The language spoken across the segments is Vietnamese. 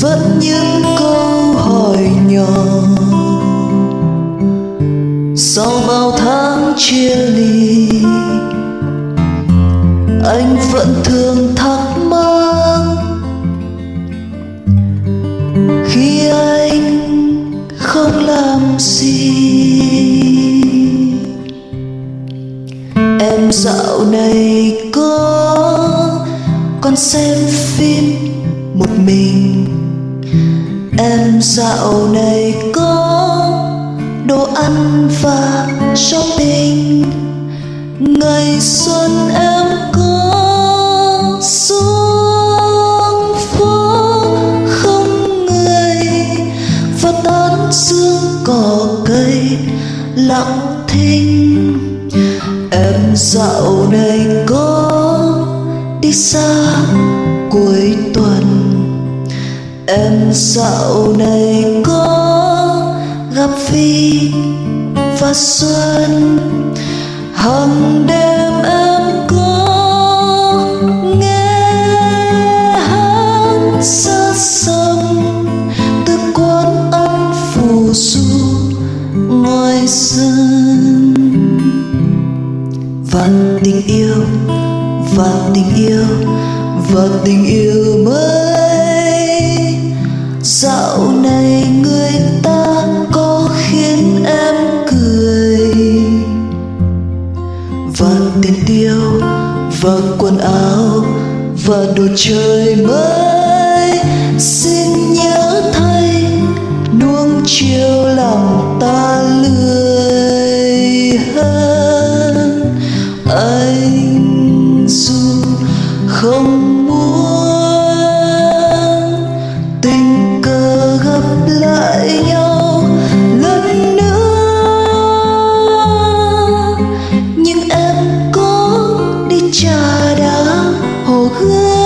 vẫn những câu hỏi nhỏ. Sau bao tháng chia ly, anh vẫn thường thắc mắc, khi anh không làm gì, em dạo này có còn xem phim một mình? Em dạo này có đồ ăn và shopping. Ngày xuân em có xuống phố, không người. Và tán dương cỏ cây lặng thinh. Em dạo này có đi xa em dạo này có gặp phi và xuân. Hằng đêm em có nghe hát xa xăm. Từ quán ăn phù du ngoài sân. Và tình yêu và tình yêu và tình yêu mới dạo này người ta có khiến em cười. Và tiền tiêu và quần áo và đồ chơi mới. Xin nhớ thay, nuông chiều lòng ta hồ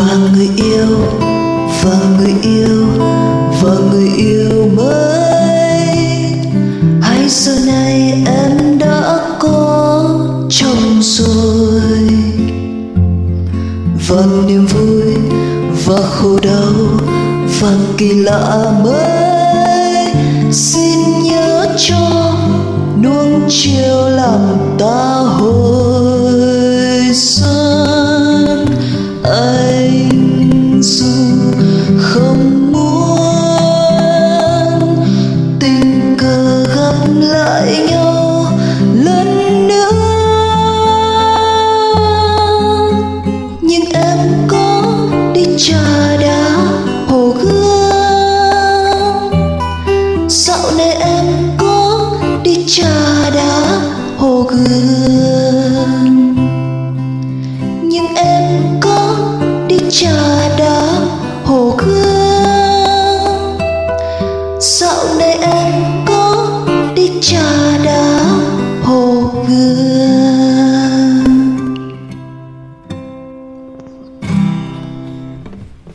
và người yêu, và người yêu, và người yêu mới. Hay giờ này em đã có chồng rồi. Và niềm vui, và khổ đau, và kỳ lạ mới. Xin nhớ cho nuông chiều làm ta hồi xuân lại nhau lần nữa. Nhưng em có đi trà đá hồ gươm. Dạo này em có đi trà đá hồ gươm.